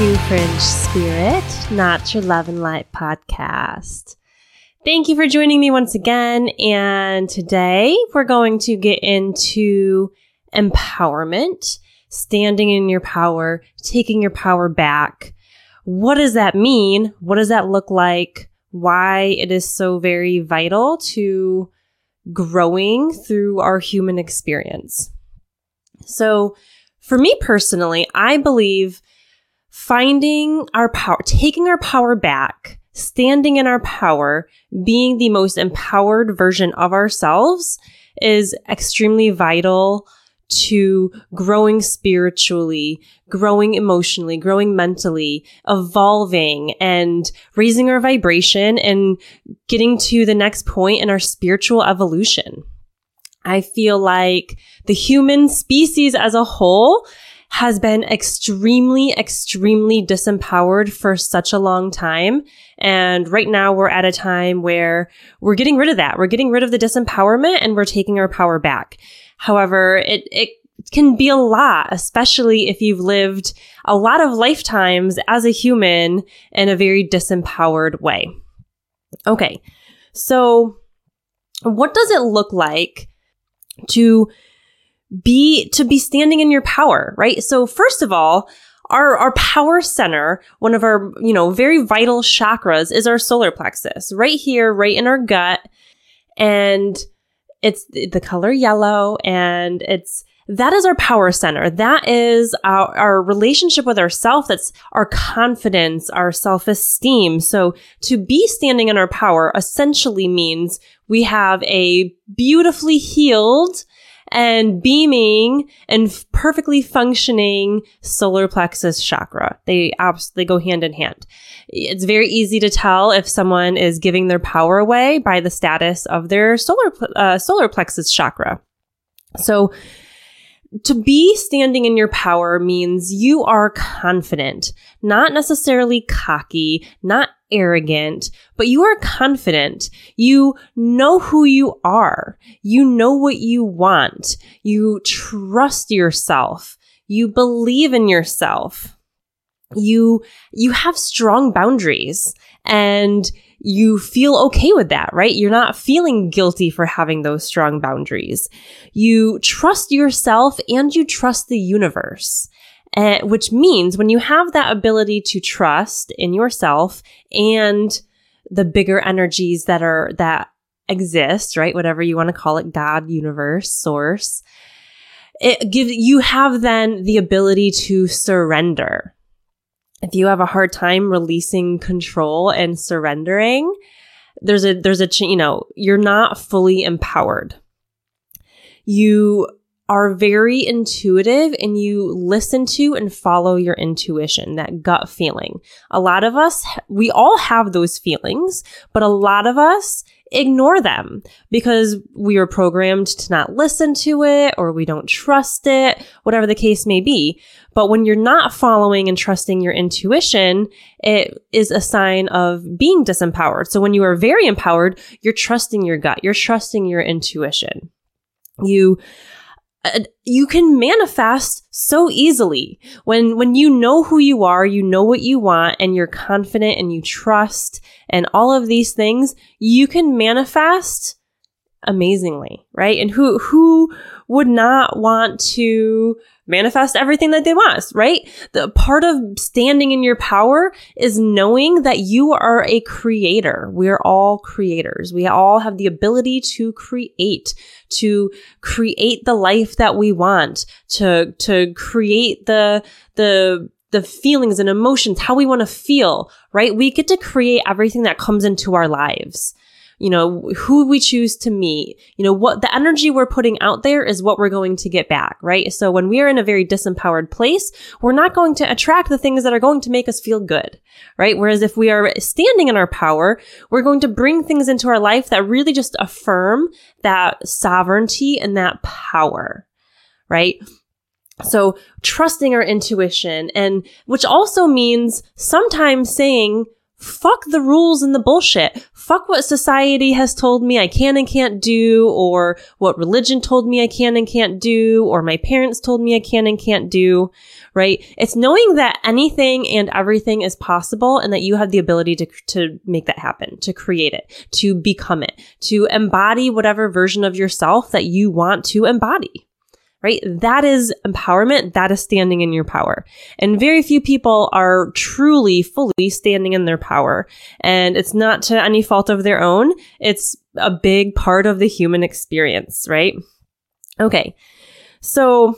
To Fringe Spirit, not your love and light podcast. Thank you for joining me once again. And today we're going to get into empowerment, standing in your power, taking your power back. What does that mean? What does that look like? Why it is so very vital to growing through our human experience. So, for me personally, I believe finding our power, taking our power back, standing in our power, being the most empowered version of ourselves is extremely vital to growing spiritually, growing emotionally, growing mentally, evolving and raising our vibration and getting to the next point in our spiritual evolution. I feel like the human species as a whole has been extremely, extremely disempowered for such a long time. And right now we're at a time where we're getting rid of that. We're getting rid of the disempowerment and we're taking our power back. However, it, it can be a lot, especially if you've lived a lot of lifetimes as a human in a very disempowered way. Okay. So what does it look like to be to be standing in your power, right? So first of all, our our power center, one of our, you know, very vital chakras is our solar plexus, right here, right in our gut. And it's the color yellow and it's that is our power center. That is our, our relationship with ourself. That's our confidence, our self-esteem. So to be standing in our power essentially means we have a beautifully healed and beaming and perfectly functioning solar plexus chakra. They absolutely go hand in hand. It's very easy to tell if someone is giving their power away by the status of their solar uh, solar plexus chakra. So to be standing in your power means you are confident, not necessarily cocky, not arrogant, but you are confident. You know who you are. You know what you want. You trust yourself. You believe in yourself. You, you have strong boundaries and you feel okay with that, right? You're not feeling guilty for having those strong boundaries. You trust yourself and you trust the universe. Uh, which means when you have that ability to trust in yourself and the bigger energies that are, that exist, right? Whatever you want to call it, God, universe, source, it gives, you have then the ability to surrender. If you have a hard time releasing control and surrendering, there's a, there's a, you know, you're not fully empowered. You are very intuitive and you listen to and follow your intuition, that gut feeling. A lot of us, we all have those feelings, but a lot of us ignore them because we are programmed to not listen to it or we don't trust it, whatever the case may be. But when you're not following and trusting your intuition, it is a sign of being disempowered. So when you are very empowered, you're trusting your gut, you're trusting your intuition. You uh, you can manifest so easily. When when you know who you are you know what you want and you're confident and you trust and all of these things you can manifest amazingly right? And who who would not want to manifest everything that they want, right? The part of standing in your power is knowing that you are a creator. We're all creators. We all have the ability to create, to create the life that we want, to, to create the, the, the feelings and emotions, how we want to feel, right? We get to create everything that comes into our lives you know, who we choose to meet, you know, what the energy we're putting out there is what we're going to get back, right? So when we are in a very disempowered place, we're not going to attract the things that are going to make us feel good, right? Whereas if we are standing in our power, we're going to bring things into our life that really just affirm that sovereignty and that power, right? So trusting our intuition and which also means sometimes saying, fuck the rules and the bullshit. Fuck what society has told me I can and can't do, or what religion told me I can and can't do, or my parents told me I can and can't do, right? It's knowing that anything and everything is possible and that you have the ability to, to make that happen, to create it, to become it, to embody whatever version of yourself that you want to embody right? That is empowerment. That is standing in your power. And very few people are truly, fully standing in their power. And it's not to any fault of their own. It's a big part of the human experience, right? Okay. So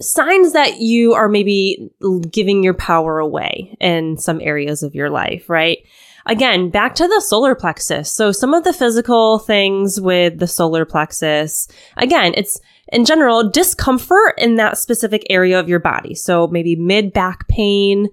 signs that you are maybe giving your power away in some areas of your life, right? Again, back to the solar plexus. So some of the physical things with the solar plexus, again, it's in general, discomfort in that specific area of your body. So maybe mid back pain,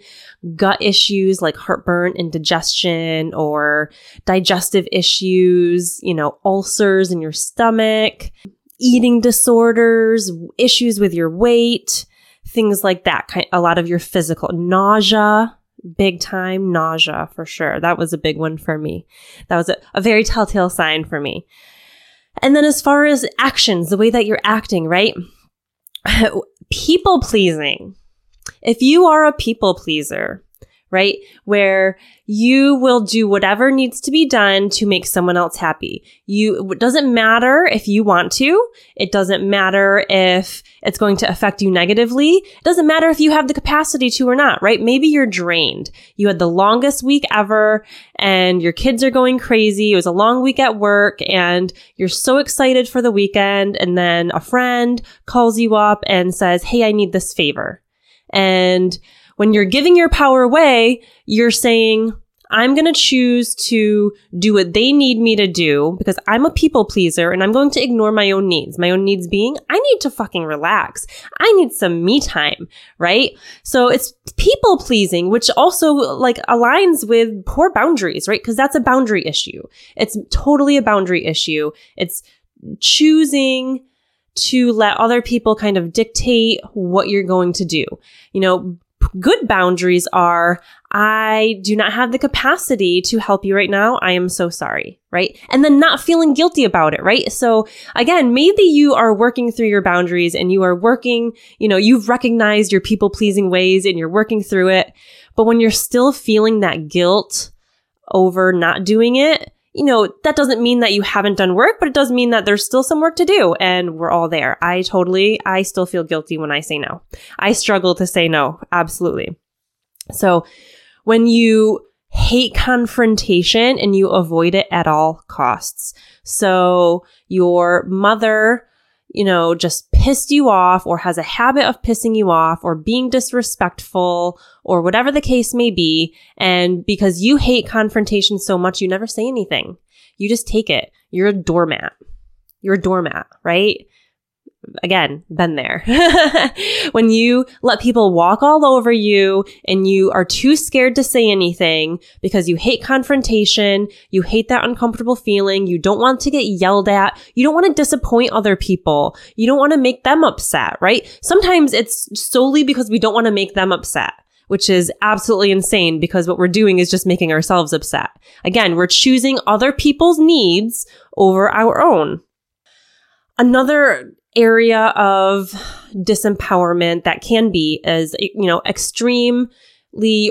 gut issues like heartburn, indigestion, or digestive issues, you know, ulcers in your stomach, eating disorders, issues with your weight, things like that. A lot of your physical nausea, big time nausea for sure. That was a big one for me. That was a, a very telltale sign for me. And then as far as actions, the way that you're acting, right? people pleasing. If you are a people pleaser, right? Where you will do whatever needs to be done to make someone else happy. You, it doesn't matter if you want to. It doesn't matter if it's going to affect you negatively. It doesn't matter if you have the capacity to or not, right? Maybe you're drained. You had the longest week ever and your kids are going crazy. It was a long week at work and you're so excited for the weekend. And then a friend calls you up and says, Hey, I need this favor. And when you're giving your power away, you're saying, I'm going to choose to do what they need me to do because I'm a people pleaser and I'm going to ignore my own needs. My own needs being, I need to fucking relax. I need some me time, right? So it's people pleasing, which also like aligns with poor boundaries, right? Because that's a boundary issue. It's totally a boundary issue. It's choosing to let other people kind of dictate what you're going to do. You know, good boundaries are I do not have the capacity to help you right now. I am so sorry, right? And then not feeling guilty about it, right? So again, maybe you are working through your boundaries and you are working, you know, you've recognized your people pleasing ways and you're working through it. But when you're still feeling that guilt over not doing it, you know, that doesn't mean that you haven't done work, but it does mean that there's still some work to do and we're all there. I totally, I still feel guilty when I say no. I struggle to say no. Absolutely. So when you hate confrontation and you avoid it at all costs. So your mother you know, just pissed you off or has a habit of pissing you off or being disrespectful or whatever the case may be. And because you hate confrontation so much, you never say anything. You just take it. You're a doormat. You're a doormat, right? Again, been there. when you let people walk all over you and you are too scared to say anything because you hate confrontation, you hate that uncomfortable feeling, you don't want to get yelled at, you don't want to disappoint other people, you don't want to make them upset, right? Sometimes it's solely because we don't want to make them upset which is absolutely insane because what we're doing is just making ourselves upset. Again, we're choosing other people's needs over our own. Another area of disempowerment that can be is, you know, extremely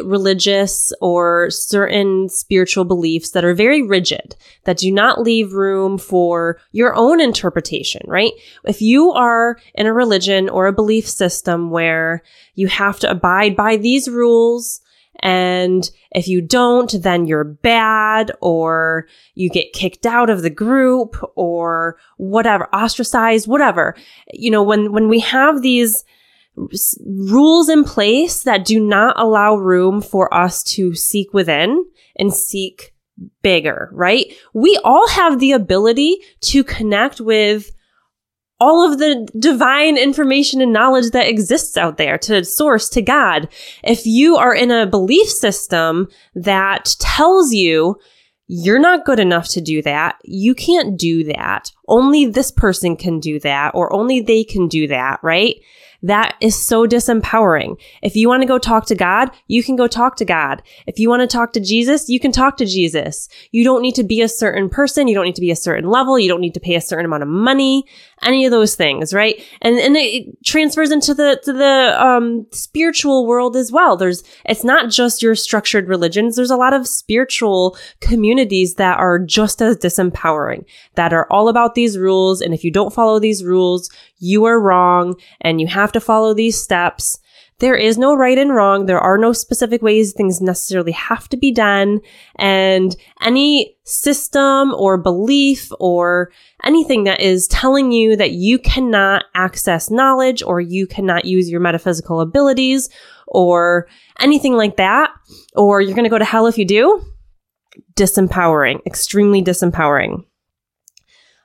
religious or certain spiritual beliefs that are very rigid, that do not leave room for your own interpretation, right? If you are in a religion or a belief system where you have to abide by these rules, and if you don't, then you're bad or you get kicked out of the group or whatever, ostracized, whatever. You know, when, when we have these rules in place that do not allow room for us to seek within and seek bigger, right? We all have the ability to connect with all of the divine information and knowledge that exists out there to source to God. If you are in a belief system that tells you you're not good enough to do that, you can't do that, only this person can do that or only they can do that, right? That is so disempowering. If you want to go talk to God, you can go talk to God. If you want to talk to Jesus, you can talk to Jesus. You don't need to be a certain person. You don't need to be a certain level. You don't need to pay a certain amount of money. Any of those things, right? And and it transfers into the to the um, spiritual world as well. There's it's not just your structured religions. There's a lot of spiritual communities that are just as disempowering, that are all about these rules. And if you don't follow these rules, you are wrong and you have to follow these steps. There is no right and wrong. There are no specific ways things necessarily have to be done. And any system or belief or anything that is telling you that you cannot access knowledge or you cannot use your metaphysical abilities or anything like that, or you're going to go to hell if you do, disempowering, extremely disempowering.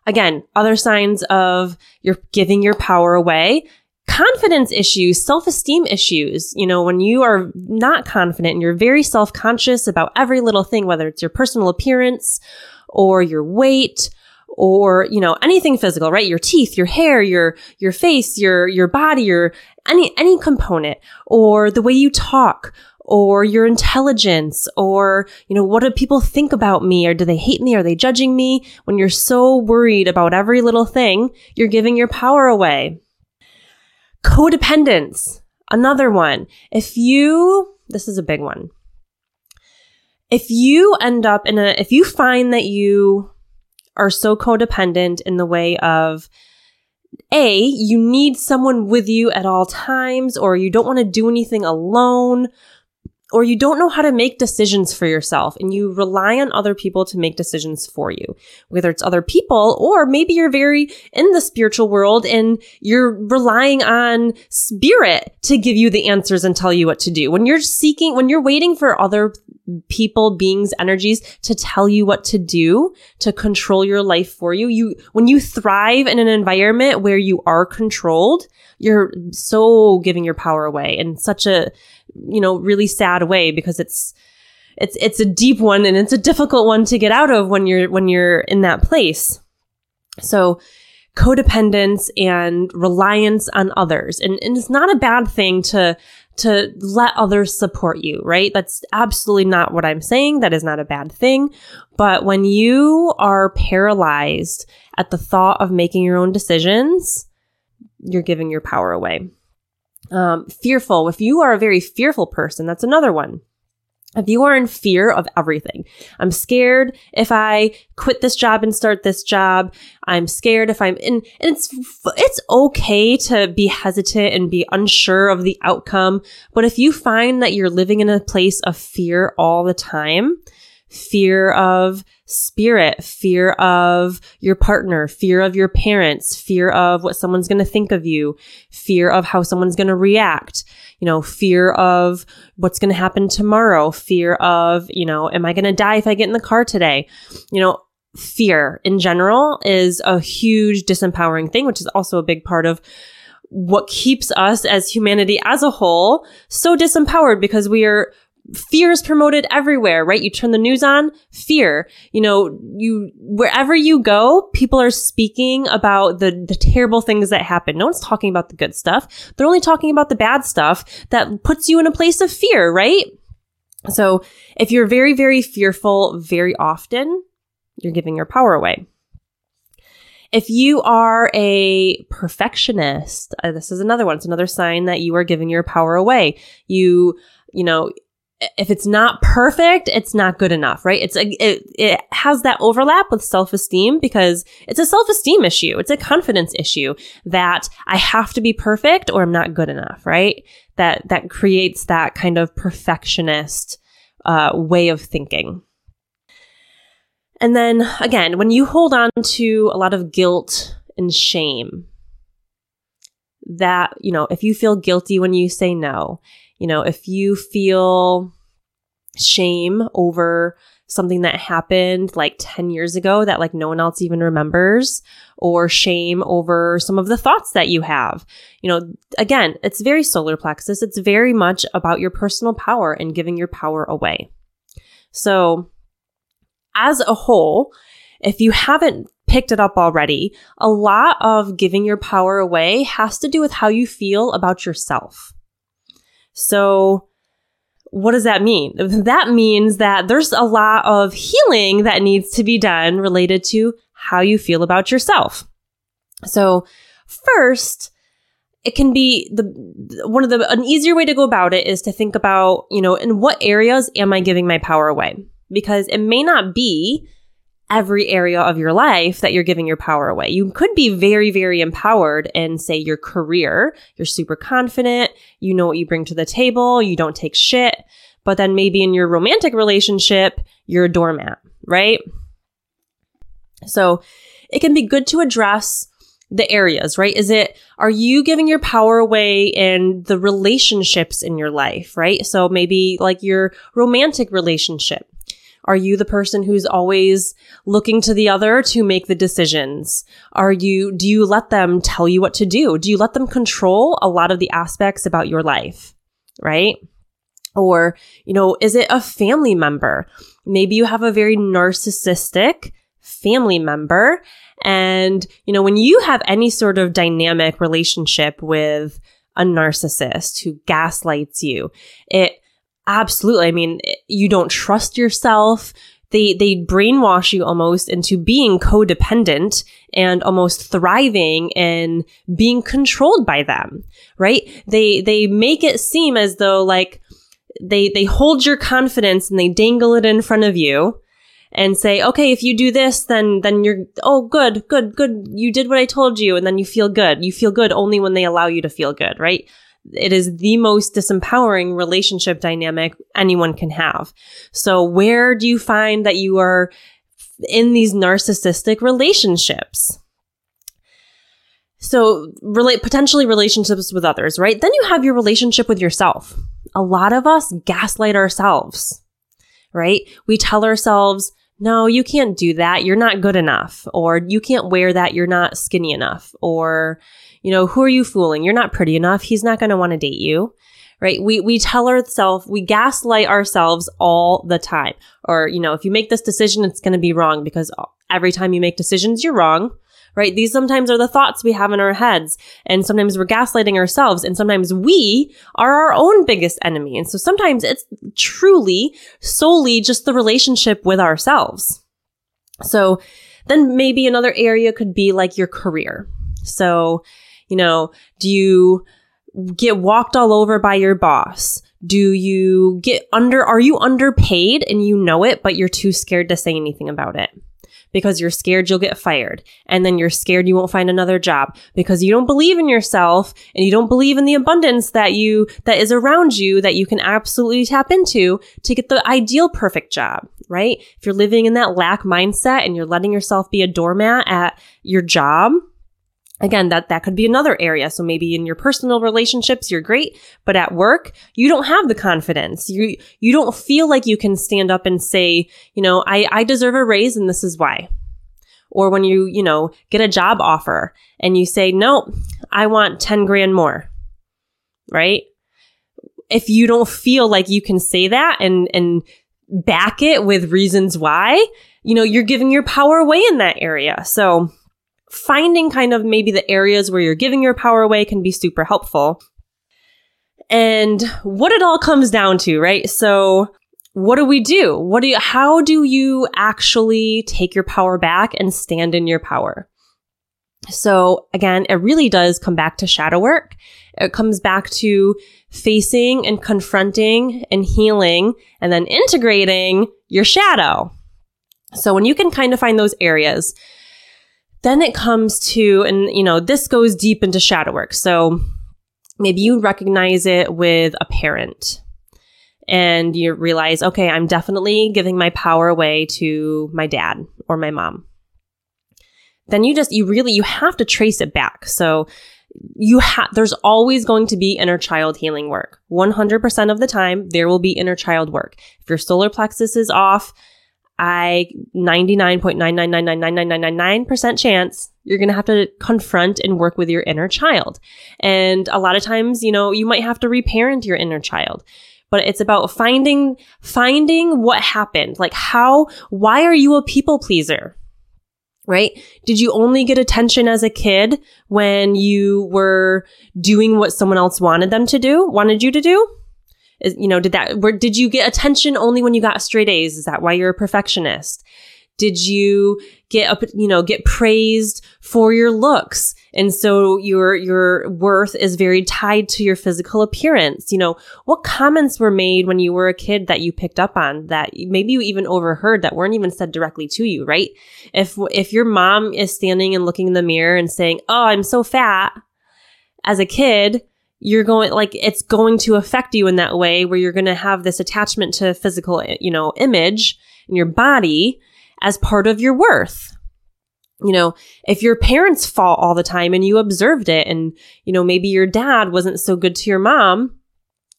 Again, other signs of you're giving your power away. Confidence issues, self esteem issues. You know, when you are not confident and you're very self conscious about every little thing, whether it's your personal appearance or your weight or you know anything physical right your teeth your hair your your face your your body your any any component or the way you talk or your intelligence or, you know, what do people think about me? Or do they hate me? Are they judging me? When you're so worried about every little thing, you're giving your power away. Codependence. Another one. If you, this is a big one. If you end up in a, if you find that you are so codependent in the way of, a, you need someone with you at all times, or you don't want to do anything alone, or you don't know how to make decisions for yourself and you rely on other people to make decisions for you, whether it's other people or maybe you're very in the spiritual world and you're relying on spirit to give you the answers and tell you what to do. When you're seeking, when you're waiting for other people, beings, energies to tell you what to do, to control your life for you, you, when you thrive in an environment where you are controlled, you're so giving your power away in such a, you know, really sad way because it's, it's, it's a deep one and it's a difficult one to get out of when you're, when you're in that place. So, codependence and reliance on others. And, and it's not a bad thing to, to let others support you, right? That's absolutely not what I'm saying. That is not a bad thing. But when you are paralyzed at the thought of making your own decisions, you're giving your power away. Um, fearful. If you are a very fearful person, that's another one. If you are in fear of everything, I'm scared if I quit this job and start this job. I'm scared if I'm in, and it's, it's okay to be hesitant and be unsure of the outcome. But if you find that you're living in a place of fear all the time, fear of spirit, fear of your partner, fear of your parents, fear of what someone's going to think of you, fear of how someone's going to react, you know, fear of what's going to happen tomorrow, fear of, you know, am I going to die if I get in the car today? You know, fear in general is a huge disempowering thing, which is also a big part of what keeps us as humanity as a whole so disempowered because we are fear is promoted everywhere, right? You turn the news on, fear. You know, you wherever you go, people are speaking about the the terrible things that happen. No one's talking about the good stuff. They're only talking about the bad stuff that puts you in a place of fear, right? So, if you're very very fearful very often, you're giving your power away. If you are a perfectionist, uh, this is another one. It's another sign that you are giving your power away. You, you know, if it's not perfect, it's not good enough, right? It's a, it, it has that overlap with self-esteem because it's a self-esteem issue. It's a confidence issue that I have to be perfect or I'm not good enough, right? That, that creates that kind of perfectionist, uh, way of thinking. And then again, when you hold on to a lot of guilt and shame, that, you know, if you feel guilty when you say no, you know, if you feel shame over something that happened like 10 years ago that like no one else even remembers or shame over some of the thoughts that you have. You know, again, it's very solar plexus. It's very much about your personal power and giving your power away. So as a whole, if you haven't picked it up already, a lot of giving your power away has to do with how you feel about yourself. So, what does that mean? That means that there's a lot of healing that needs to be done related to how you feel about yourself. So, first, it can be the one of the an easier way to go about it is to think about, you know, in what areas am I giving my power away? Because it may not be every area of your life that you're giving your power away. You could be very, very empowered in, say, your career. You're super confident. You know what you bring to the table. You don't take shit. But then maybe in your romantic relationship, you're a doormat, right? So it can be good to address the areas, right? Is it, are you giving your power away in the relationships in your life, right? So maybe like your romantic relationship. Are you the person who's always looking to the other to make the decisions? Are you, do you let them tell you what to do? Do you let them control a lot of the aspects about your life? Right? Or, you know, is it a family member? Maybe you have a very narcissistic family member. And, you know, when you have any sort of dynamic relationship with a narcissist who gaslights you, it absolutely, I mean, eh, you don't trust yourself. They, they brainwash you almost into being codependent and almost thriving and being controlled by them, right? They, they make it seem as though like they, they hold your confidence and they dangle it in front of you and say, okay, if you do this, then, then you're, oh, good, good, good. You did what I told you. And then you feel good. You feel good only when they allow you to feel good, right? It is the most disempowering relationship dynamic anyone can have. So where do you find that you are in these narcissistic relationships? So relate potentially relationships with others, right? Then you have your relationship with yourself. A lot of us gaslight ourselves, right? We tell ourselves, no, you can't do that. You're not good enough. Or you can't wear that. You're not skinny enough. Or, you know, who are you fooling? You're not pretty enough. He's not going to want to date you. Right? We, we tell ourselves, we gaslight ourselves all the time. Or, you know, if you make this decision, it's going to be wrong because every time you make decisions, you're wrong right? These sometimes are the thoughts we have in our heads. And sometimes we're gaslighting ourselves. And sometimes we are our own biggest enemy. And so sometimes it's truly solely just the relationship with ourselves. So then maybe another area could be like your career. So, you know, do you get walked all over by your boss? Do you get under, are you underpaid and you know it, but you're too scared to say anything about it? because you're scared you'll get fired. And then you're scared you won't find another job because you don't believe in yourself and you don't believe in the abundance that you, that is around you that you can absolutely tap into to get the ideal perfect job, right? If you're living in that lack mindset and you're letting yourself be a doormat at your job, Again, that, that could be another area. So maybe in your personal relationships, you're great, but at work, you don't have the confidence. You, you don't feel like you can stand up and say, you know, I, I deserve a raise and this is why. Or when you, you know, get a job offer and you say, no, I want 10 grand more. Right? If you don't feel like you can say that and, and back it with reasons why, you know, you're giving your power away in that area. So, finding kind of maybe the areas where you're giving your power away can be super helpful. And what it all comes down to, right? So what do we do? What do you, how do you actually take your power back and stand in your power? So again, it really does come back to shadow work. It comes back to facing and confronting and healing and then integrating your shadow. So when you can kind of find those areas, then it comes to, and you know, this goes deep into shadow work. So maybe you recognize it with a parent and you realize, okay, I'm definitely giving my power away to my dad or my mom. Then you just, you really, you have to trace it back. So you have, there's always going to be inner child healing work. 100% of the time, there will be inner child work. If your solar plexus is off, I 99.9999999% chance you're going to have to confront and work with your inner child. And a lot of times, you know, you might have to reparent your inner child. But it's about finding finding what happened. Like how why are you a people pleaser? right? Did you only get attention as a kid when you were doing what someone else wanted them to do, wanted you to do? Is, you know, did that, where, did you get attention only when you got straight A's? Is that why you're a perfectionist? Did you get up, you know, get praised for your looks? And so your, your worth is very tied to your physical appearance. You know, what comments were made when you were a kid that you picked up on that maybe you even overheard that weren't even said directly to you, right? If, if your mom is standing and looking in the mirror and saying, Oh, I'm so fat as a kid, you're going like it's going to affect you in that way where you're going to have this attachment to physical you know image in your body as part of your worth. You know if your parents fought all the time and you observed it and you know maybe your dad wasn't so good to your mom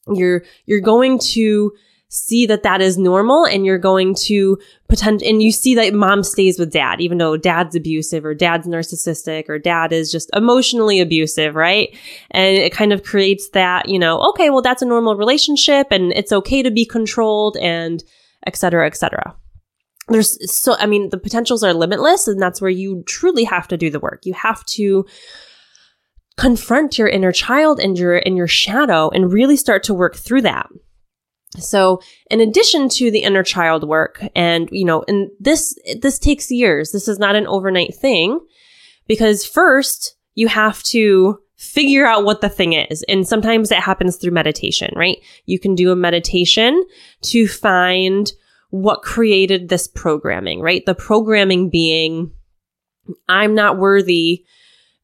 you're you're going to see that that is normal and you're going to pretend and you see that mom stays with dad even though dad's abusive or dad's narcissistic or dad is just emotionally abusive right? And it kind of creates that you know okay well that's a normal relationship and it's okay to be controlled and et cetera et cetera. There's so i mean the potentials are limitless and that's where you truly have to do the work. You have to confront your inner child and your and your shadow and really start to work through that so in addition to the inner child work and, you know, and this, this takes years. This is not an overnight thing because first you have to figure out what the thing is. And sometimes it happens through meditation, right? You can do a meditation to find what created this programming, right? The programming being, I'm not worthy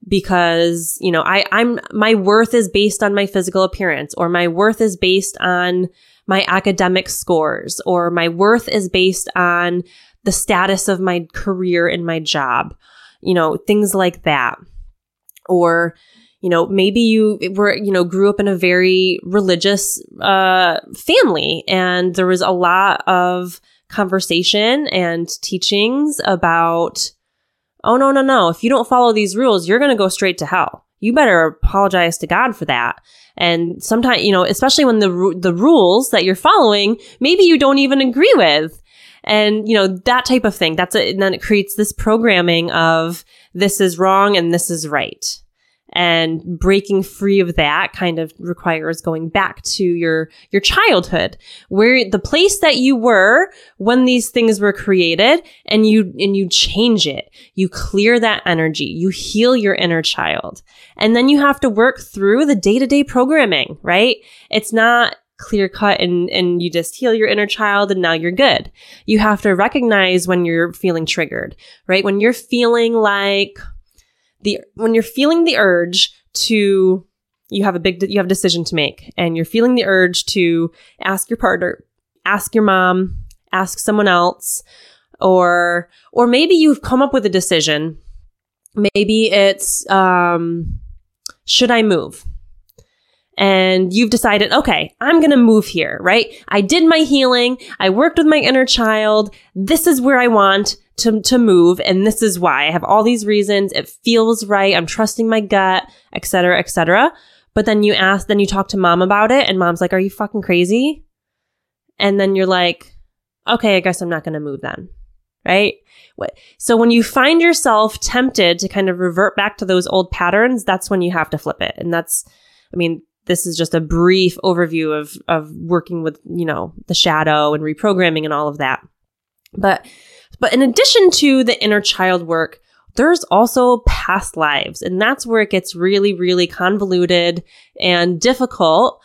because, you know, I, I'm, my worth is based on my physical appearance or my worth is based on my academic scores or my worth is based on the status of my career and my job, you know, things like that. Or, you know, maybe you were, you know, grew up in a very religious uh, family and there was a lot of conversation and teachings about, oh, no, no, no, if you don't follow these rules, you're going to go straight to hell. You better apologize to God for that. And sometimes, you know, especially when the, the rules that you're following, maybe you don't even agree with. And, you know, that type of thing. That's it. And then it creates this programming of this is wrong and this is right and breaking free of that kind of requires going back to your your childhood where the place that you were when these things were created and you and you change it you clear that energy you heal your inner child and then you have to work through the day-to-day programming right it's not clear cut and, and you just heal your inner child and now you're good. You have to recognize when you're feeling triggered, right? When you're feeling like the when you're feeling the urge to you have a big you have a decision to make and you're feeling the urge to ask your partner ask your mom ask someone else or or maybe you've come up with a decision. Maybe it's um should i move and you've decided, okay, I'm going to move here, right? I did my healing. I worked with my inner child. This is where I want to, to move. And this is why I have all these reasons. It feels right. I'm trusting my gut, etc., etc. But then you ask, then you talk to mom about it and mom's like, are you fucking crazy? And then you're like, okay, I guess I'm not going to move then. Right. So when you find yourself tempted to kind of revert back to those old patterns, that's when you have to flip it. And that's, I mean, this is just a brief overview of of working with you know the shadow and reprogramming and all of that. But but in addition to the inner child work there's also past lives. And that's where it gets really really convoluted and difficult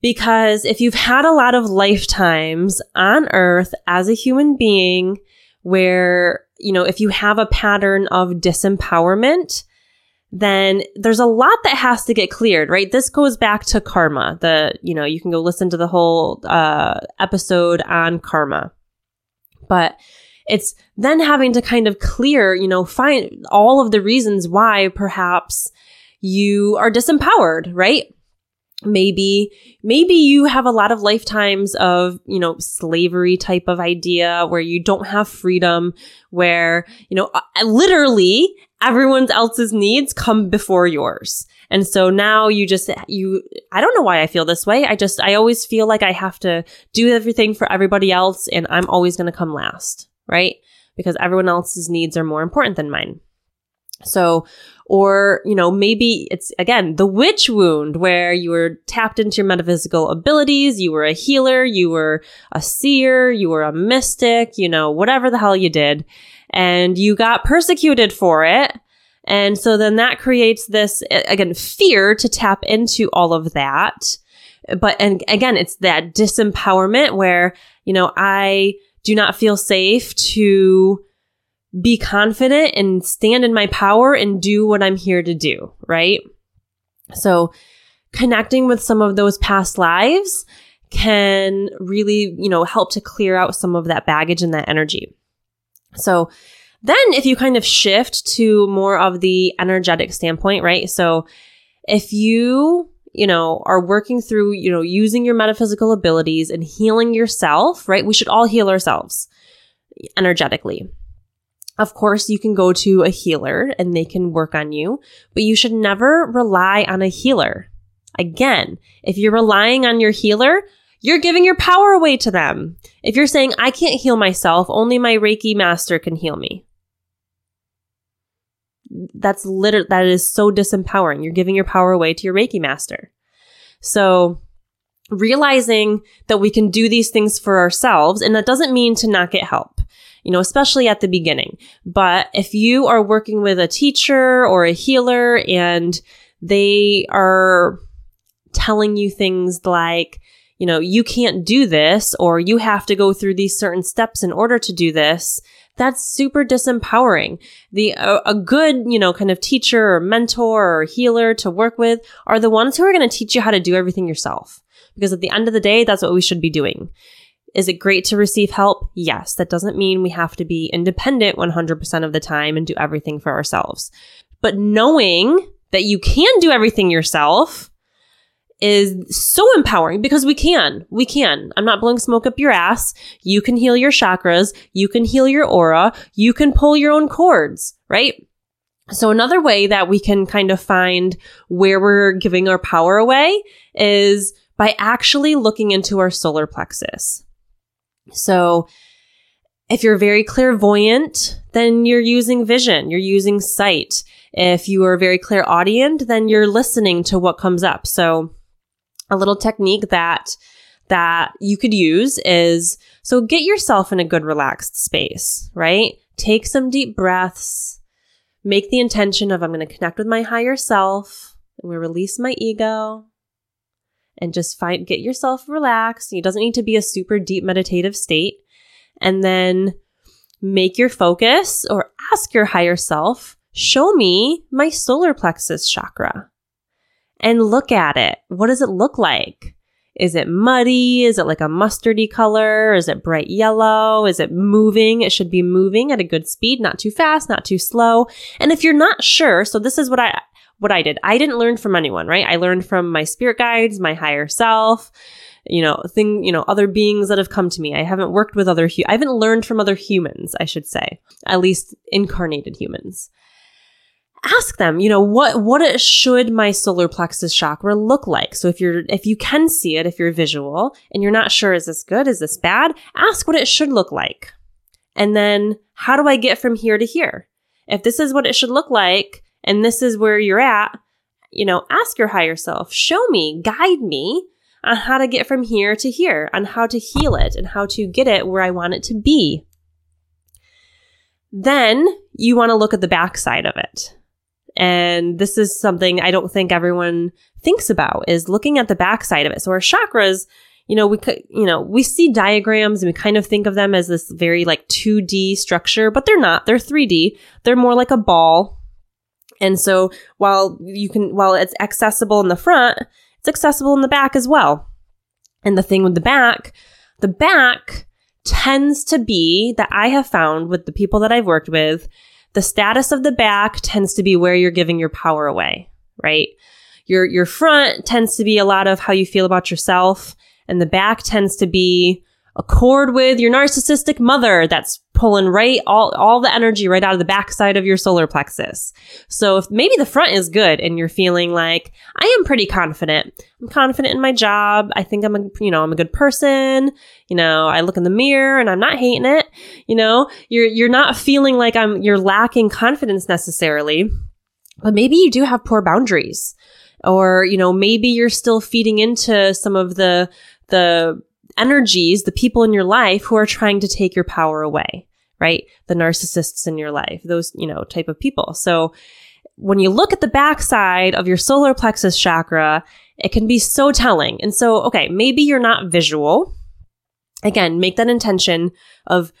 because if you've had a lot of lifetimes on earth as a human being where you know if you have a pattern of disempowerment then there's a lot that has to get cleared, right? This goes back to karma. The, you know, you can go listen to the whole uh, episode on karma. But it's then having to kind of clear, you know, find all of the reasons why perhaps you are disempowered, right? maybe maybe you have a lot of lifetimes of you know slavery type of idea where you don't have freedom where you know literally everyone else's needs come before yours. And so now you just you i don't know why i feel this way. I just i always feel like i have to do everything for everybody else and i'm always going to come last right? Because everyone else's needs are more important than mine. So, or, you know, maybe it's again the witch wound where you were tapped into your metaphysical abilities, you were a healer, you were a seer, you were a mystic, you know, whatever the hell you did, and you got persecuted for it. And so then that creates this, again, fear to tap into all of that. But, and again, it's that disempowerment where, you know, I do not feel safe to be confident and stand in my power and do what I'm here to do, right? So connecting with some of those past lives can really, you know, help to clear out some of that baggage and that energy. So then if you kind of shift to more of the energetic standpoint, right? So if you, you know, are working through, you know, using your metaphysical abilities and healing yourself, right? We should all heal ourselves energetically. Of course, you can go to a healer and they can work on you, but you should never rely on a healer. Again, if you're relying on your healer, you're giving your power away to them. If you're saying, I can't heal myself, only my Reiki master can heal me. That's literally, that is so disempowering. You're giving your power away to your Reiki master. So realizing that we can do these things for ourselves, and that doesn't mean to not get help you know, especially at the beginning. But if you are working with a teacher or a healer and they are telling you things like, you know, you can't do this or you have to go through these certain steps in order to do this, that's super disempowering. The a, a good, you know, kind of teacher or mentor or healer to work with are the ones who are going to teach you how to do everything yourself. Because at the end of the day, that's what we should be doing. Is it great to receive help? Yes. That doesn't mean we have to be independent 100% of the time and do everything for ourselves. But knowing that you can do everything yourself is so empowering because we can. We can. I'm not blowing smoke up your ass. You can heal your chakras. You can heal your aura. You can pull your own cords, right? So another way that we can kind of find where we're giving our power away is by actually looking into our solar plexus. So if you're very clairvoyant, then you're using vision, you're using sight. If you are very clairaudient, then you're listening to what comes up. So a little technique that that you could use is so get yourself in a good relaxed space, right? Take some deep breaths. Make the intention of I'm going to connect with my higher self. Going to release my ego and just find get yourself relaxed. It doesn't need to be a super deep meditative state. And then make your focus or ask your higher self, show me my solar plexus chakra and look at it. What does it look like? Is it muddy? Is it like a mustardy color? Is it bright yellow? Is it moving? It should be moving at a good speed, not too fast, not too slow. And if you're not sure, so this is what I what I did. I didn't learn from anyone, right? I learned from my spirit guides, my higher self, you know, thing, you know, other beings that have come to me. I haven't worked with other, hu- I haven't learned from other humans, I should say, at least incarnated humans. Ask them, you know, what, what it should my solar plexus chakra look like? So if you're, if you can see it, if you're visual and you're not sure, is this good? Is this bad? Ask what it should look like. And then how do I get from here to here? If this is what it should look like, and this is where you're at, you know, ask your higher self, show me, guide me on how to get from here to here, on how to heal it and how to get it where I want it to be. Then you want to look at the backside of it. And this is something I don't think everyone thinks about is looking at the backside of it. So our chakras, you know, we could, you know, we see diagrams and we kind of think of them as this very like 2D structure, but they're not. They're 3D. They're more like a ball and so while you can, while it's accessible in the front, it's accessible in the back as well. And the thing with the back, the back tends to be that I have found with the people that I've worked with, the status of the back tends to be where you're giving your power away, right? Your, your front tends to be a lot of how you feel about yourself. And the back tends to be accord with your narcissistic mother that's pulling right all all the energy right out of the backside of your solar plexus. So if maybe the front is good and you're feeling like I am pretty confident. I'm confident in my job. I think I'm a you know, I'm a good person. You know, I look in the mirror and I'm not hating it. You know, you're you're not feeling like I'm you're lacking confidence necessarily. But maybe you do have poor boundaries. Or, you know, maybe you're still feeding into some of the the energies, the people in your life who are trying to take your power away, right? The narcissists in your life, those, you know, type of people. So when you look at the backside of your solar plexus chakra, it can be so telling. And so, okay, maybe you're not visual. Again, make that intention of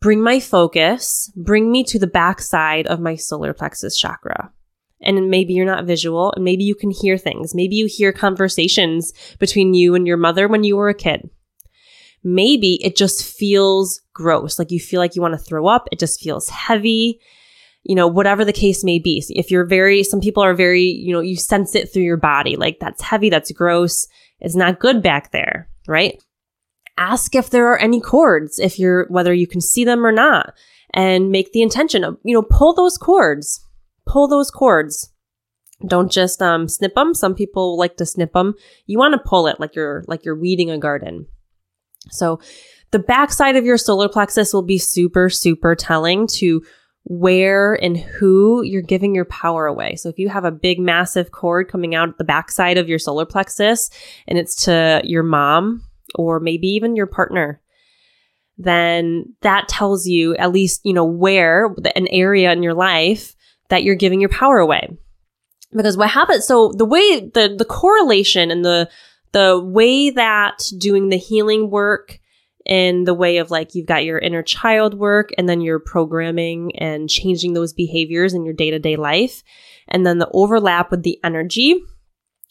bring my focus, bring me to the backside of my solar plexus chakra and maybe you're not visual and maybe you can hear things. Maybe you hear conversations between you and your mother when you were a kid. Maybe it just feels gross, like you feel like you want to throw up. It just feels heavy, you know, whatever the case may be. If you're very, some people are very, you know, you sense it through your body, like that's heavy, that's gross, it's not good back there, right? Ask if there are any cords, if you're, whether you can see them or not, and make the intention of, you know, pull those cords pull those cords. Don't just um, snip them. Some people like to snip them. You want to pull it like you're like you're weeding a garden. So the backside of your solar plexus will be super super telling to where and who you're giving your power away. So if you have a big massive cord coming out the backside of your solar plexus and it's to your mom or maybe even your partner, then that tells you at least, you know, where an area in your life that you're giving your power away. Because what happens, so the way, the, the correlation and the, the way that doing the healing work in the way of like you've got your inner child work and then you're programming and changing those behaviors in your day to day life. And then the overlap with the energy.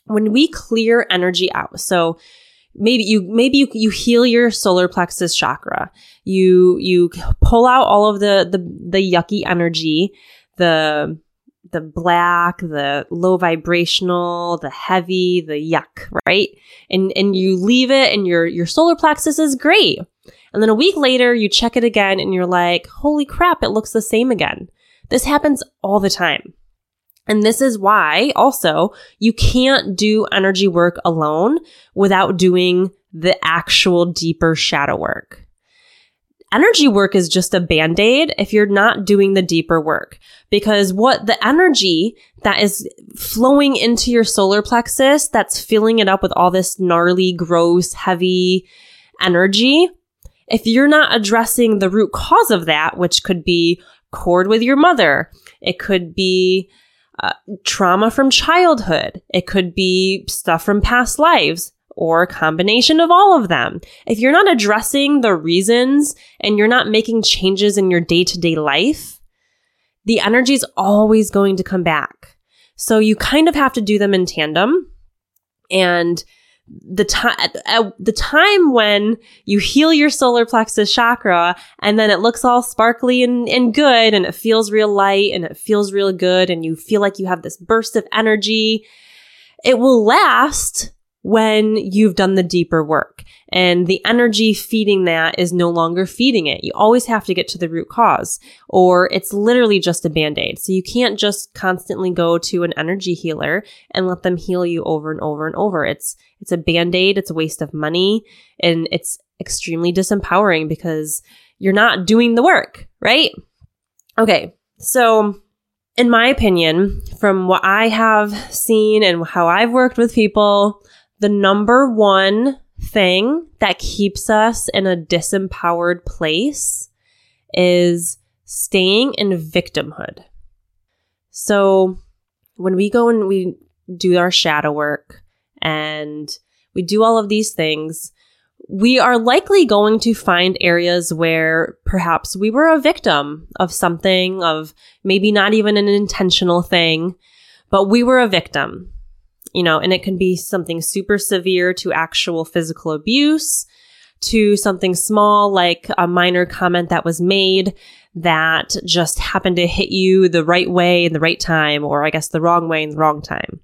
When we clear energy out, so maybe you maybe you, you heal your solar plexus chakra you you pull out all of the the, the yucky energy the the black, the low vibrational, the heavy, the yuck, right? And and you leave it and your your solar plexus is great. And then a week later you check it again and you're like, "Holy crap, it looks the same again." This happens all the time. And this is why also you can't do energy work alone without doing the actual deeper shadow work energy work is just a band aid if you're not doing the deeper work. Because what the energy that is flowing into your solar plexus, that's filling it up with all this gnarly, gross, heavy energy, if you're not addressing the root cause of that, which could be cord with your mother, it could be uh, trauma from childhood, it could be stuff from past lives or a combination of all of them. If you're not addressing the reasons and you're not making changes in your day to day life, the energy is always going to come back. So you kind of have to do them in tandem. And the time, at the time when you heal your solar plexus chakra and then it looks all sparkly and, and good and it feels real light and it feels real good and you feel like you have this burst of energy, it will last when you've done the deeper work and the energy feeding that is no longer feeding it. You always have to get to the root cause or it's literally just a band-aid. So you can't just constantly go to an energy healer and let them heal you over and over and over. It's it's a band-aid, it's a waste of money and it's extremely disempowering because you're not doing the work, right? Okay. So in my opinion, from what I have seen and how I've worked with people, the number one thing that keeps us in a disempowered place is staying in victimhood. So when we go and we do our shadow work and we do all of these things, we are likely going to find areas where perhaps we were a victim of something, of maybe not even an intentional thing, but we were a victim you know, and it can be something super severe to actual physical abuse to something small like a minor comment that was made that just happened to hit you the right way in the right time, or I guess the wrong way in the wrong time.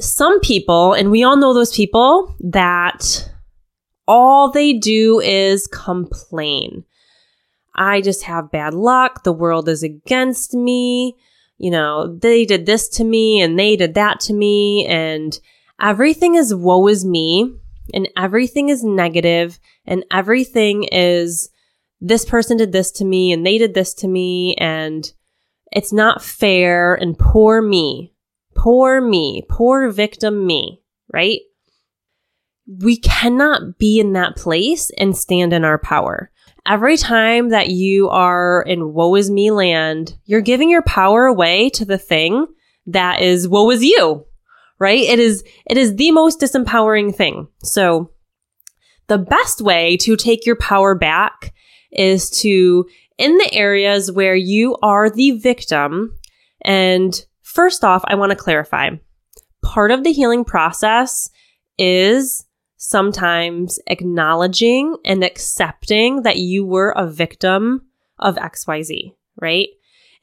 Some people, and we all know those people that all they do is complain. I just have bad luck. The world is against me. You know, they did this to me and they did that to me and everything is woe is me and everything is negative and everything is this person did this to me and they did this to me and it's not fair and poor me, poor me, poor victim me, right? We cannot be in that place and stand in our power. Every time that you are in woe is me land, you're giving your power away to the thing that is woe is you, right? It is, it is the most disempowering thing. So the best way to take your power back is to, in the areas where you are the victim, and first off, I want to clarify part of the healing process is sometimes acknowledging and accepting that you were a victim of XYZ, right?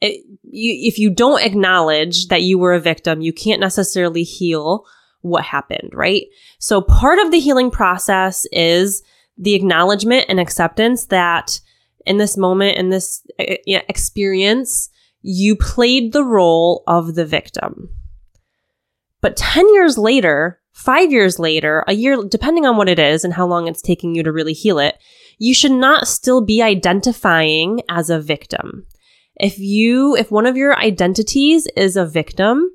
It, you, if you don't acknowledge that you were a victim, you can't necessarily heal what happened, right? So part of the healing process is the acknowledgement and acceptance that in this moment, in this uh, experience, you played the role of the victim. But 10 years later, five years later, a year, depending on what it is and how long it's taking you to really heal it, you should not still be identifying as a victim. If you, if one of your identities is a victim,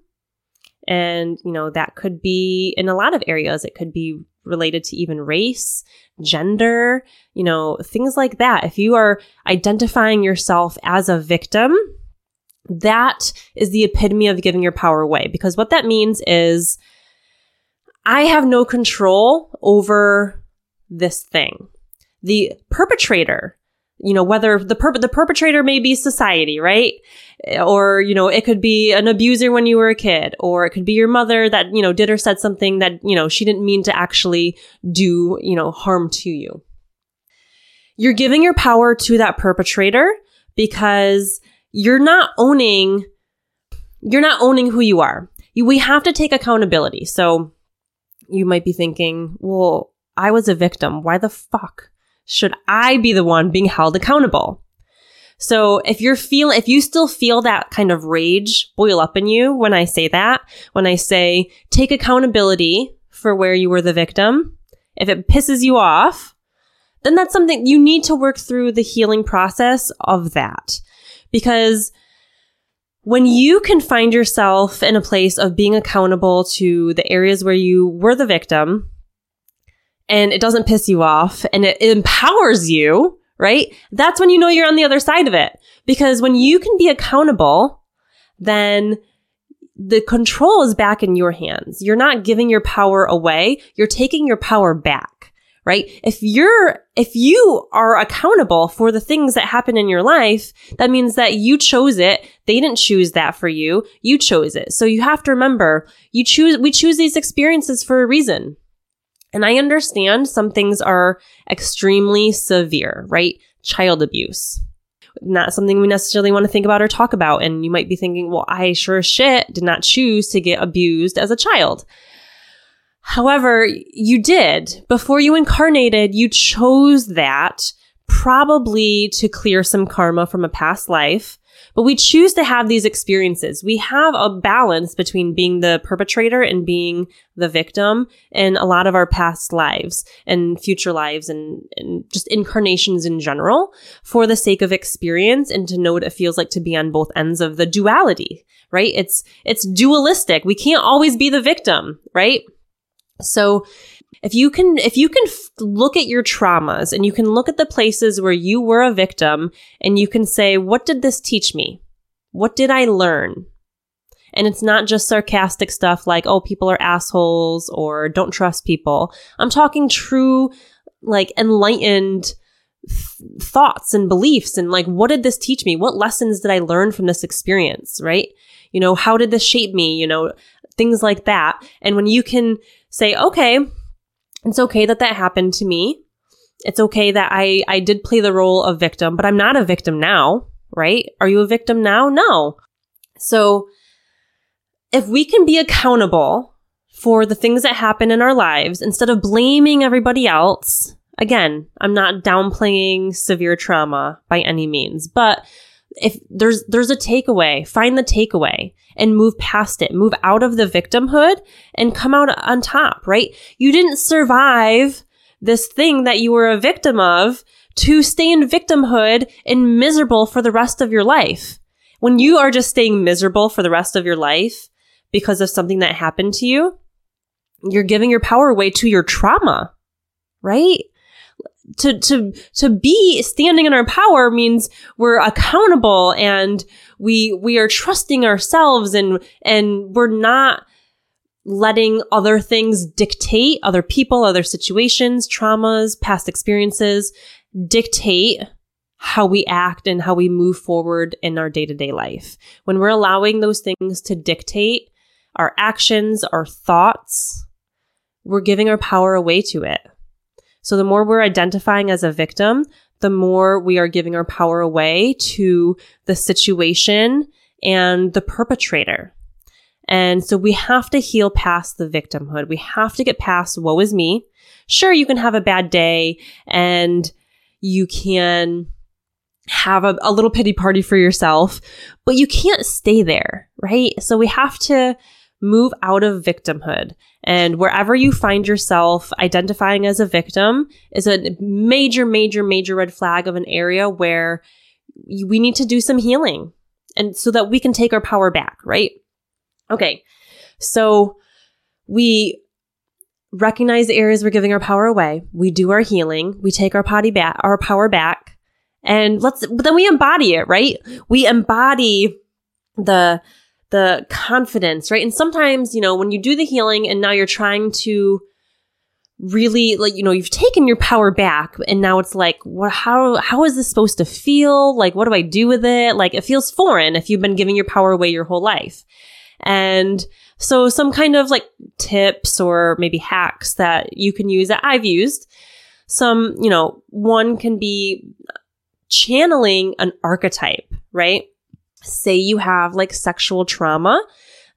and, you know, that could be in a lot of areas. It could be related to even race, gender, you know, things like that. If you are identifying yourself as a victim, that is the epitome of giving your power away. Because what that means is I have no control over this thing. The perpetrator you know, whether the the perpetrator may be society, right? Or, you know, it could be an abuser when you were a kid, or it could be your mother that, you know, did or said something that, you know, she didn't mean to actually do, you know, harm to you. You're giving your power to that perpetrator because you're not owning, you're not owning who you are. we have to take accountability. So you might be thinking, well, I was a victim. Why the fuck should I be the one being held accountable? So if you're feeling, if you still feel that kind of rage boil up in you when I say that, when I say take accountability for where you were the victim, if it pisses you off, then that's something you need to work through the healing process of that. Because when you can find yourself in a place of being accountable to the areas where you were the victim, and it doesn't piss you off and it empowers you, right? That's when you know you're on the other side of it. Because when you can be accountable, then the control is back in your hands. You're not giving your power away. You're taking your power back, right? If you're, if you are accountable for the things that happen in your life, that means that you chose it. They didn't choose that for you. You chose it. So you have to remember, you choose, we choose these experiences for a reason. And I understand some things are extremely severe, right? Child abuse. Not something we necessarily want to think about or talk about. And you might be thinking, well, I sure as shit did not choose to get abused as a child. However, you did. Before you incarnated, you chose that probably to clear some karma from a past life but we choose to have these experiences. We have a balance between being the perpetrator and being the victim in a lot of our past lives and future lives and, and just incarnations in general for the sake of experience and to know what it feels like to be on both ends of the duality, right? It's, it's dualistic. We can't always be the victim, right? So if you can, if you can f- look at your traumas and you can look at the places where you were a victim and you can say, what did this teach me? What did I learn? And it's not just sarcastic stuff like, oh, people are assholes or don't trust people. I'm talking true, like enlightened th- thoughts and beliefs and like, what did this teach me? What lessons did I learn from this experience? Right? You know, how did this shape me? You know, things like that. And when you can say, okay, it's okay that that happened to me. It's okay that I, I did play the role of victim, but I'm not a victim now, right? Are you a victim now? No. So if we can be accountable for the things that happen in our lives instead of blaming everybody else, Again, I'm not downplaying severe trauma by any means, but if there's there's a takeaway, find the takeaway and move past it. Move out of the victimhood and come out on top, right? You didn't survive this thing that you were a victim of to stay in victimhood and miserable for the rest of your life. When you are just staying miserable for the rest of your life because of something that happened to you, you're giving your power away to your trauma, right? To, to, to be standing in our power means we're accountable and we, we are trusting ourselves and, and we're not letting other things dictate other people, other situations, traumas, past experiences dictate how we act and how we move forward in our day to day life. When we're allowing those things to dictate our actions, our thoughts, we're giving our power away to it. So the more we're identifying as a victim, the more we are giving our power away to the situation and the perpetrator. And so we have to heal past the victimhood. We have to get past woe is me. Sure, you can have a bad day and you can have a, a little pity party for yourself, but you can't stay there, right? So we have to move out of victimhood. And wherever you find yourself identifying as a victim is a major, major, major red flag of an area where we need to do some healing and so that we can take our power back, right? Okay. So we recognize the areas we're giving our power away. We do our healing. We take our potty back, our power back and let's then we embody it right we embody the the confidence right? And sometimes you know when you do the healing and now you're trying to really like you know you've taken your power back and now it's like what how how is this supposed to feel? Like what do i do with it? Like it feels foreign if you've been giving your power away your whole life. And so some kind of like tips or maybe hacks that you can use that i've used. Some you know one can be channeling an archetype, right? Say you have like sexual trauma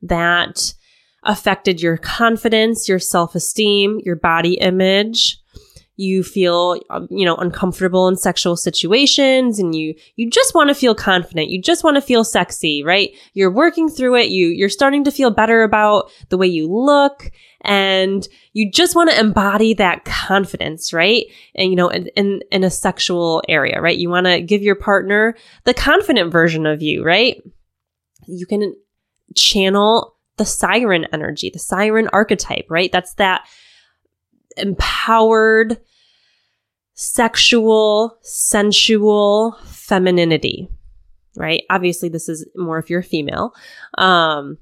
that affected your confidence, your self esteem, your body image, you feel um, you know uncomfortable in sexual situations and you you just want to feel confident. You just want to feel sexy right? You're working through it. You you're starting to feel better about the way you look and you just want to embody that confidence right and you know in, in in a sexual area right you want to give your partner the confident version of you right you can channel the siren energy the siren archetype right that's that empowered, sexual, sensual femininity, right? Obviously, this is more if you're female. Um,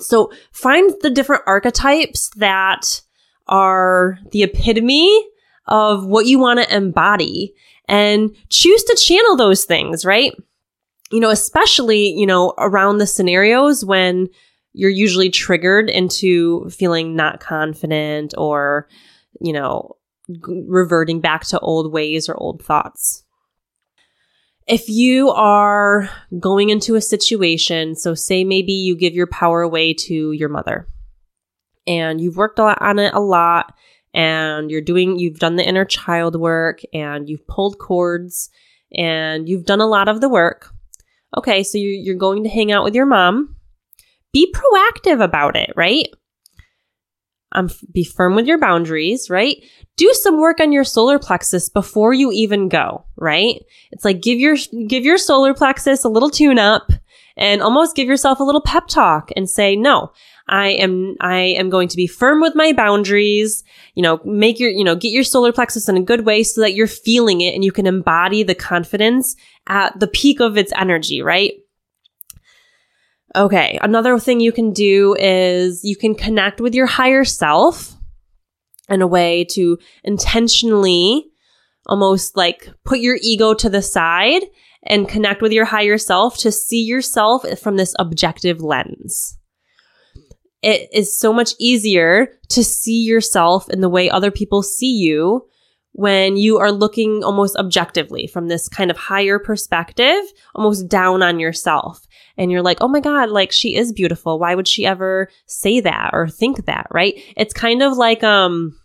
so find the different archetypes that are the epitome of what you want to embody and choose to channel those things, right? You know, especially, you know, around the scenarios when you're usually triggered into feeling not confident or, you know, reverting back to old ways or old thoughts. If you are going into a situation, so say maybe you give your power away to your mother and you've worked on it a lot and you're doing, you've done the inner child work and you've pulled cords and you've done a lot of the work. Okay, so you're, going to hang out with your mom be proactive about it, right? Um, be firm with your boundaries, right? Do some work on your solar plexus before you even go, right? It's like give your give your solar plexus a little tune up and almost give yourself a little pep talk and say, "No, I am I am going to be firm with my boundaries. You know, make your, you know, get your solar plexus in a good way so that you're feeling it and you can embody the confidence at the peak of its energy, right? Okay. Another thing you can do is you can connect with your higher self in a way to intentionally almost like put your ego to the side and connect with your higher self to see yourself from this objective lens. It is so much easier to see yourself in the way other people see you when you are looking almost objectively from this kind of higher perspective, almost down on yourself. And you're like, oh my God, like she is beautiful. Why would she ever say that or think that? Right. It's kind of like, um,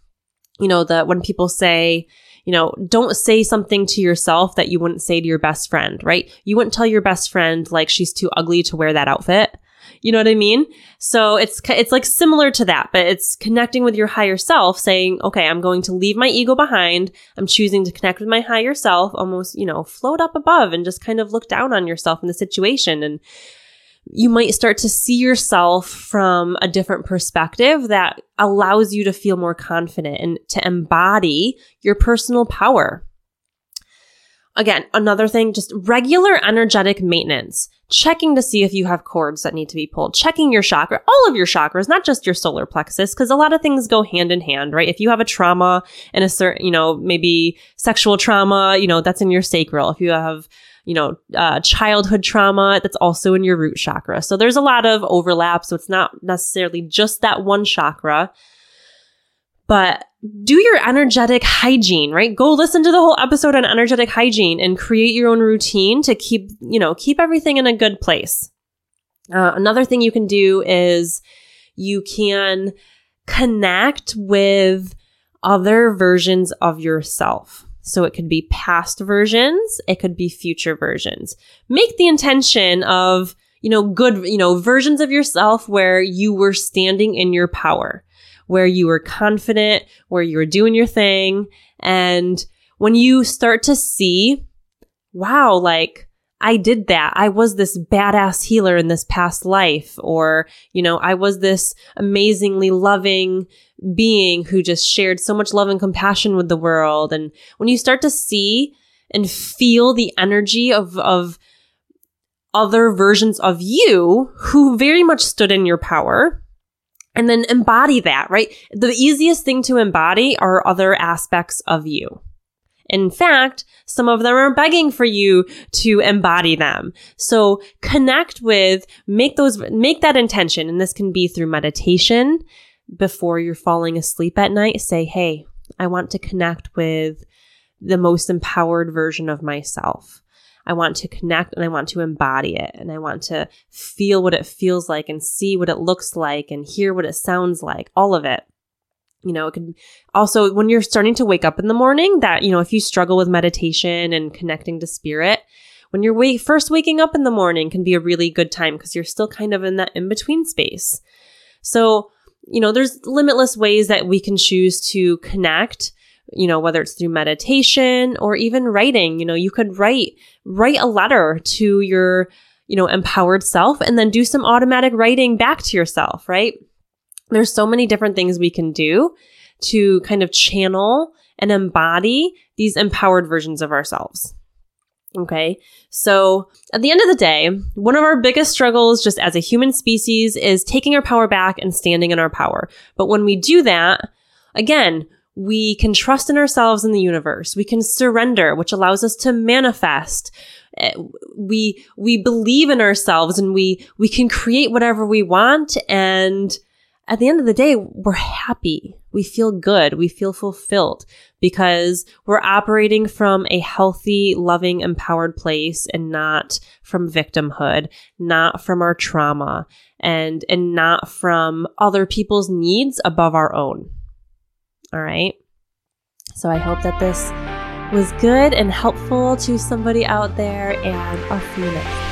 you know, the when people say, you know, don't say something to yourself that you wouldn't say to your best friend, right? You wouldn't tell your best friend like she's too ugly to wear that outfit. You know what I mean? So it's it's like similar to that, but it's connecting with your higher self, saying, "Okay, I'm going to leave my ego behind. I'm choosing to connect with my higher self, almost, you know, float up above and just kind of look down on yourself in the situation and you might start to see yourself from a different perspective that allows you to feel more confident and to embody your personal power. Again, another thing, just regular energetic maintenance, checking to see if you have cords that need to be pulled, checking your chakra, all of your chakras, not just your solar plexus, because a lot of things go hand in hand, right? If you have a trauma and a certain, you know, maybe sexual trauma, you know, that's in your sacral. If you have, you know, uh, childhood trauma, that's also in your root chakra. So there's a lot of overlap. So it's not necessarily just that one chakra. But do your energetic hygiene, right? Go listen to the whole episode on energetic hygiene and create your own routine to keep, you know, keep everything in a good place. Uh, another thing you can do is you can connect with other versions of yourself. So it could be past versions, it could be future versions. Make the intention of, you know, good, you know, versions of yourself where you were standing in your power where you were confident, where you were doing your thing. And when you start to see, wow, like, I did that. I was this badass healer in this past life. Or, you know, I was this amazingly loving being who just shared so much love and compassion with the world. And when you start to see and feel the energy of, of other versions of you who very much stood in your power, and then embody that, right? The easiest thing to embody are other aspects of you. In fact, some of them are begging for you to embody them. So connect with, make those, make that intention. And this can be through meditation before you're falling asleep at night. Say, Hey, I want to connect with the most empowered version of myself. I want to connect and I want to embody it and I want to feel what it feels like and see what it looks like and hear what it sounds like, all of it. You know, it could also, when you're starting to wake up in the morning, that, you know, if you struggle with meditation and connecting to spirit, when you're wake, first waking up in the morning can be a really good time because you're still kind of in that in between space. So, you know, there's limitless ways that we can choose to connect you know, whether it's through meditation or even writing, you know, you could write, write a letter to your, you know, empowered self and then do some automatic writing back to yourself, right? There's so many different things we can do to kind of channel and embody these empowered versions of ourselves. Okay. So at the end of the day, one of our biggest struggles just as a human species is taking our power back and standing in our power. But when we do that, again, we can trust in ourselves and the universe. We can surrender, which allows us to manifest. Eh, we, we believe in ourselves and we, we can create whatever we want. And at the end of the day, we're happy. We feel good. We feel fulfilled because we're operating from a healthy, loving, empowered place and not from victimhood, not from our trauma and, and not from other people's needs above our own. All right. So I hope that this was good and helpful to somebody out there, and I'll see you next time.